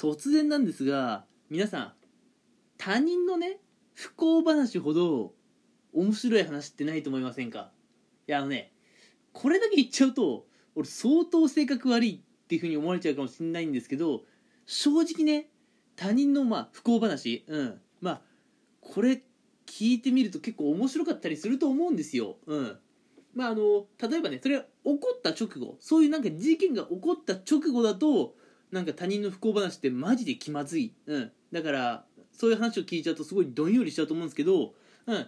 突然なんですが皆さん他人のね不幸話ほど面白い話ってないと思いませんか？いやあのねこれだけ言っちゃうと俺相当性格悪いっていうふうに思われちゃうかもしれないんですけど正直ね他人のまあ不幸話うん。まあこれ聞いてみると結構面白かったりすると思うんですよ。うん。まああの例えばねそれが起こった直後そういうなんか事件が起こった直後だとなんか他人の不幸話ってマジで気まずい、うん、だからそういう話を聞いちゃうとすごいどんよりしちゃうと思うんですけど、うん、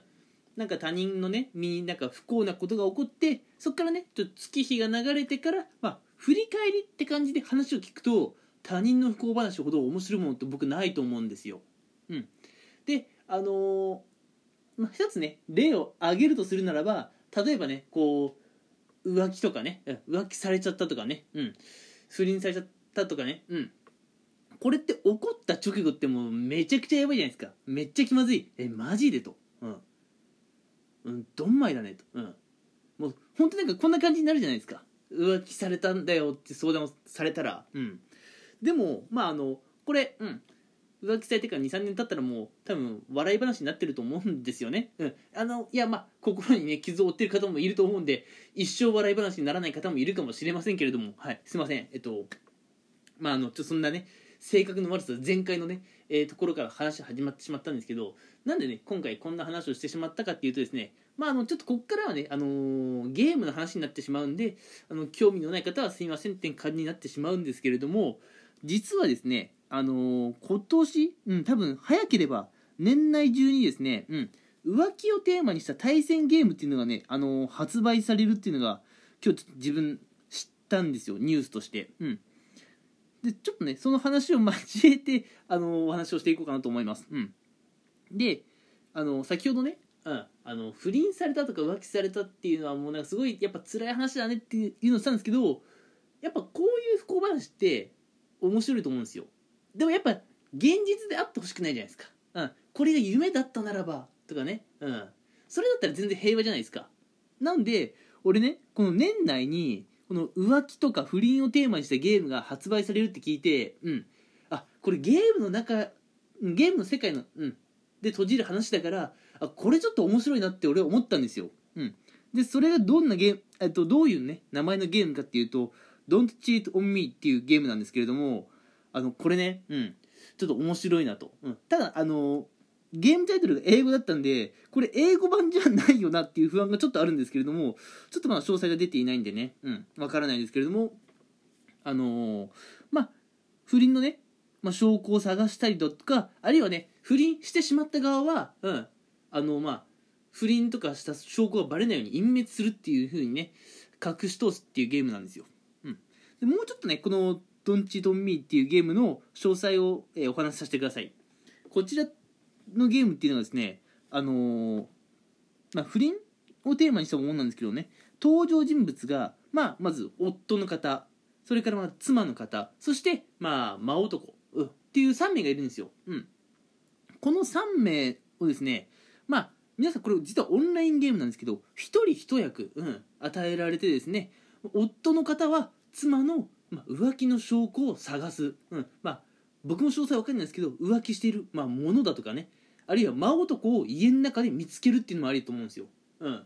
なんか他人のね身になんか不幸なことが起こってそっからねちょっと月日が流れてから、まあ、振り返りって感じで話を聞くと他人の不幸話ほど面白いものって僕ないと思うんですよ。うん、であのー、まあ、一つね例を挙げるとするならば例えばねこう浮気とかね浮気されちゃったとかね、うん、不倫されちゃったとかね、うん、これって怒った直後ってもうめちゃくちゃやばいじゃないですか。めっちゃ気まずい。えマジで？と。うん。うんどんまいだね。と。うん。もう本当なんかこんな感じになるじゃないですか。浮気されたんだよって相談をされたら。うん。でもまああのこれうん。浮気されてから23年経ったらもう多分笑い話になってると思うんですよね、うん、あのいやまあ心にね傷を負ってる方もいると思うんで一生笑い話にならない方もいるかもしれませんけれども。はい。すいません。えっとまああのちょそんなね性格の悪さ全開のね、えー、ところから話始まってしまったんですけどなんでね今回こんな話をしてしまったかっていうとですねまああのちょっとこっからはね、あのー、ゲームの話になってしまうんであの興味のない方はすいませんって感じになってしまうんですけれども実はですねあのー、今年、うん、多分早ければ年内中にですね、うん、浮気をテーマにした対戦ゲームっていうのがね、あのー、発売されるっていうのが今日自分知ったんですよニュースとして。うんでちょっとねその話を交えてあのお話をしていこうかなと思います、うん、であの先ほどね、うん、あの不倫されたとか浮気されたっていうのはもうなんかすごいやっぱ辛い話だねっていうのをしたんですけどやっぱこういう不幸話って面白いと思うんですよ。でもやっぱ現実であってほしくないじゃないですか、うん、これが夢だったならばとかね、うん、それだったら全然平和じゃないですか。なんで俺ねこの年内にこの浮気とか不倫をテーマにしたゲームが発売されるって聞いて、うん、あこれゲームの中ゲームの世界の、うん、で閉じる話だからあこれちょっと面白いなって俺は思ったんですよ、うん、でそれがどんなゲーム、えっと、どういうね名前のゲームかっていうと「Don't Cheat on Me」っていうゲームなんですけれどもあのこれね、うん、ちょっと面白いなと、うん、ただあのゲームタイトルが英語だったんで、これ英語版じゃないよなっていう不安がちょっとあるんですけれども、ちょっとまあ詳細が出ていないんでね、うん、わからないですけれども、あのー、まあ、不倫のね、まあ、証拠を探したりとか、あるいはね、不倫してしまった側は、うん、あの、まあ、不倫とかした証拠がバレないように隠滅するっていう風にね、隠し通すっていうゲームなんですよ。うん。でもうちょっとね、この、ドンチドンミーっていうゲームの詳細を、えー、お話しさせてください。こちらのゲームっていうのはですね、あのー、まあ、不倫をテーマにしたものなんですけどね、登場人物が、まあ、まず夫の方、それからまあ妻の方、そして、まあ、真男、うっていう3名がいるんですよ。うん。この3名をですね、まあ、皆さんこれ実はオンラインゲームなんですけど、一人一役、うん、与えられてですね、夫の方は妻の、まあ、浮気の証拠を探す。うん、まあ、僕も詳細わかんないですけど浮気している、まあ、ものだとかねあるいは真男を家の中で見つけるっていうのもありと思うんですよ、うん、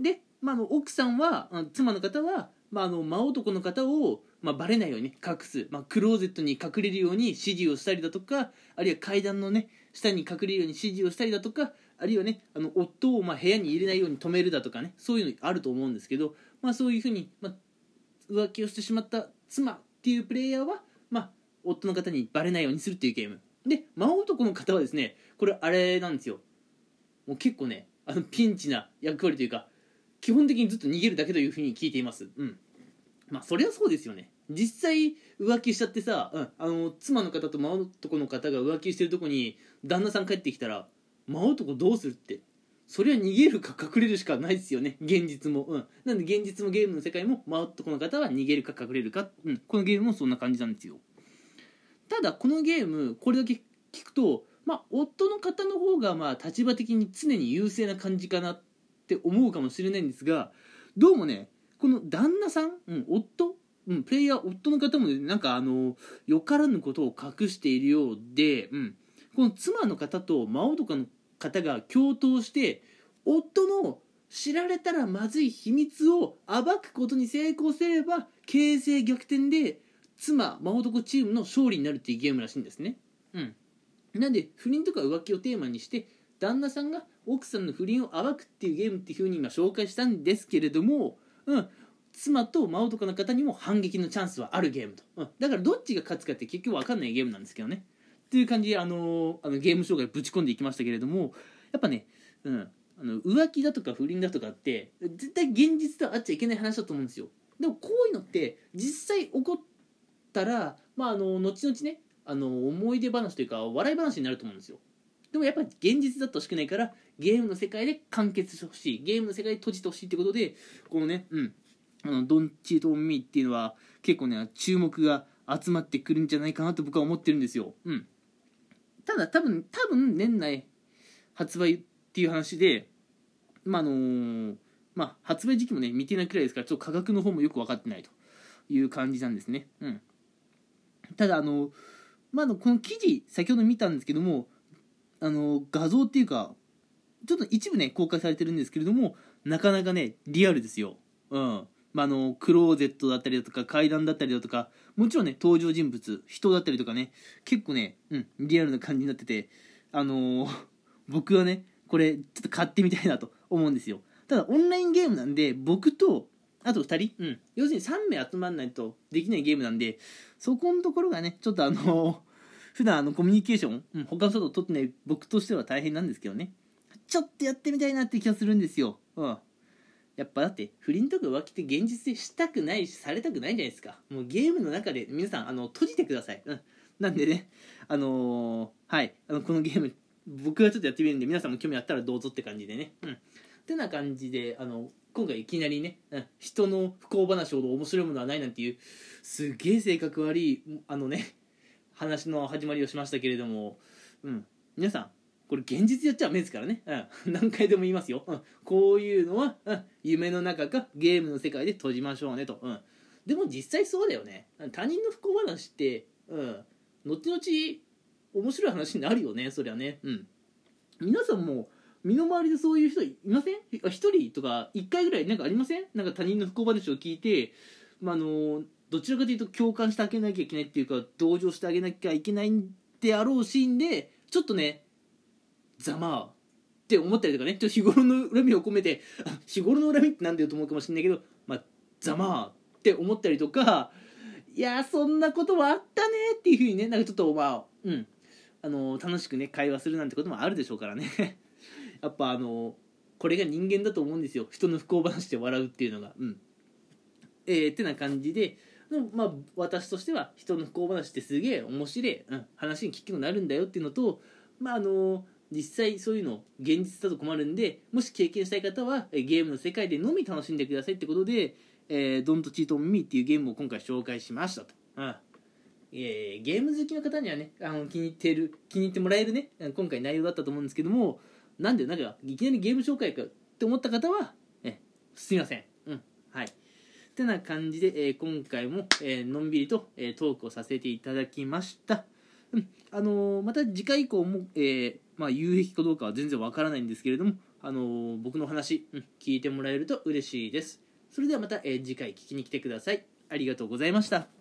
で、まあ、の奥さんは妻の方は、まあ、あの真男の方を、まあ、バレないように隠す、まあ、クローゼットに隠れるように指示をしたりだとかあるいは階段のね下に隠れるように指示をしたりだとかあるいはねあの夫をま部屋に入れないように止めるだとかねそういうのあると思うんですけど、まあ、そういうふうに、ま、浮気をしてしまった妻っていうプレイヤーは、ま、夫の方にバレないようにするっていうゲーム。で真男の方はですねこれあれなんですよ。もう結構ねあのピンチな役割というか基本的にずっと逃げるだけというふうに聞いています。うん。まあそりゃそうですよね。実際浮気しちゃってさ、うん、あの妻の方と真男の方が浮気してるとこに旦那さん帰ってきたら真男どうするって。そりゃ逃げるか隠れるしかないですよね。現実も、うん、なんで現実もゲームの世界も真男の方は逃げるか隠れるか、うん、このゲームもそんな感じなんですよ。ただこのゲームこれだけ聞くとまあ夫の方の方がまあ立場的に常に優勢な感じかなって思うかもしれないんですがどうもねこの旦那さん、うん、夫うん、プレイヤー夫の方もねなんかあのよからぬことを隠しているようで、うん、この妻の方と魔男の方が共闘して夫の知られたらまずい秘密を暴くことに成功すれば形勢逆転で妻魔男チームの勝利になるっていうゲームらしいんですね。うん、なんで不倫とか浮気をテーマにして旦那さんが奥さんの不倫を暴くっていうゲームっていうふうに今紹介したんですけれども、うん、妻と真男の方にも反撃のチャンスはあるゲームと、うん、だからどっちが勝つかって結局分かんないゲームなんですけどね。っていう感じで、あのー、あのゲーム紹介ぶち込んでいきましたけれどもやっぱね、うん、あの浮気だとか不倫だとかって絶対現実ではあっちゃいけない話だと思うんですよ。でもこういうのって実際起こったらまああの後々ねあの思い出話というか笑い話になると思うんですよ。でもやっぱり現実だってほしくないからゲームの世界で完結してほしい。ゲームの世界で閉じてほしいってことでこのねうん。あのドンチート・ミーっていうのは結構ね注目が集まってくるんじゃないかなと僕は思ってるんですよ。うん。ただ多分多分年内発売っていう話でまああのー、まあ発売時期もね見てないくらいですからちょっと価格の方もよく分かってないという感じなんですね。うん。ただあのまあ、この記事先ほど見たんですけどもあの画像っていうかちょっと一部ね公開されてるんですけれどもなかなかねリアルですよ。うん。まあ、あのクローゼットだったりだとか階段だったりだとかもちろんね登場人物人だったりとかね結構ね、うん、リアルな感じになっててあのー、僕はねこれちょっと買ってみたいなと思うんですよ。ただオンラインゲームなんで僕とあと2人、うん、要するに3名集まらないとできないゲームなんでそこのところがねちょっとあのー、普段あのコミュニケーション、うん、他の人と取ってない僕としては大変なんですけどね。ちょっとやってみたいなって気がするんですよ、うん、やっぱだって不倫とか浮気って現実でしたくないしされたくないじゃないですか。もうゲームの中で皆さんあの閉じてください、うん、なんでねあのー、はい。あのこのゲーム僕がちょっとやってみるんで皆さんも興味あったらどうぞって感じでね。うん。ってな感じであの今回いきなりね、うん、人の不幸話ほど面白いものはないなんていうすげえ性格悪いあのね話の始まりをしましたけれども、うん、皆さんこれ現実やっちゃダメですからね、うん、何回でも言いますよ、うん、こういうのは、うん、夢の中かゲームの世界で閉じましょうねと、うん、でも実際そうだよね。他人の不幸話って、うん、後々面白い話になるよねそりゃね。うん。皆さんも身の回りでそういう人いません？一人とか一回ぐらいなんかありません？なんか他人の不幸話を聞いて、まあ、のどちらかというと共感してあげなきゃいけないっていうか同情してあげなきゃいけないんであろうシーンでちょっとねざまあって思ったりとかね。ちょっと日頃の恨みを込めて日頃の恨みってなんだよと思うかもしれないけどまあざまあって思ったりとかいやそんなことはあったねっていうふうにねなんかちょっとまあうん。あの楽しくね会話するなんてこともあるでしょうからね。やっぱあのこれが人間だと思うんですよ。人の不幸話で笑うっていうのが。うん。えー、ってな感じで。まあ私としては人の不幸話ってすげえ面白い、うん、話に聞くようになるんだよっていうのとまああの実際そういうの現実だと困るんでもし経験したい方はゲームの世界でのみ楽しんでくださいってことで「えー、Don't Cheat on Me」っていうゲームを今回紹介しましたと、うん。えー、ゲーム好きの方にはねあの気に入ってる気に入ってもらえるね今回内容だったと思うんですけどもなんでなんかいきなりゲーム紹介かって思った方はえすいません。うんはい。ってな感じで、えー、今回も、えー、のんびりと、えー、トークをさせていただきました。うんあの、また次回以降も、えまあ、有益かどうかは全然わからないんですけれども、あの、僕の話、うん、聞いてもらえると嬉しいです。それではまた、え、次回聞きに来てください。ありがとうございました。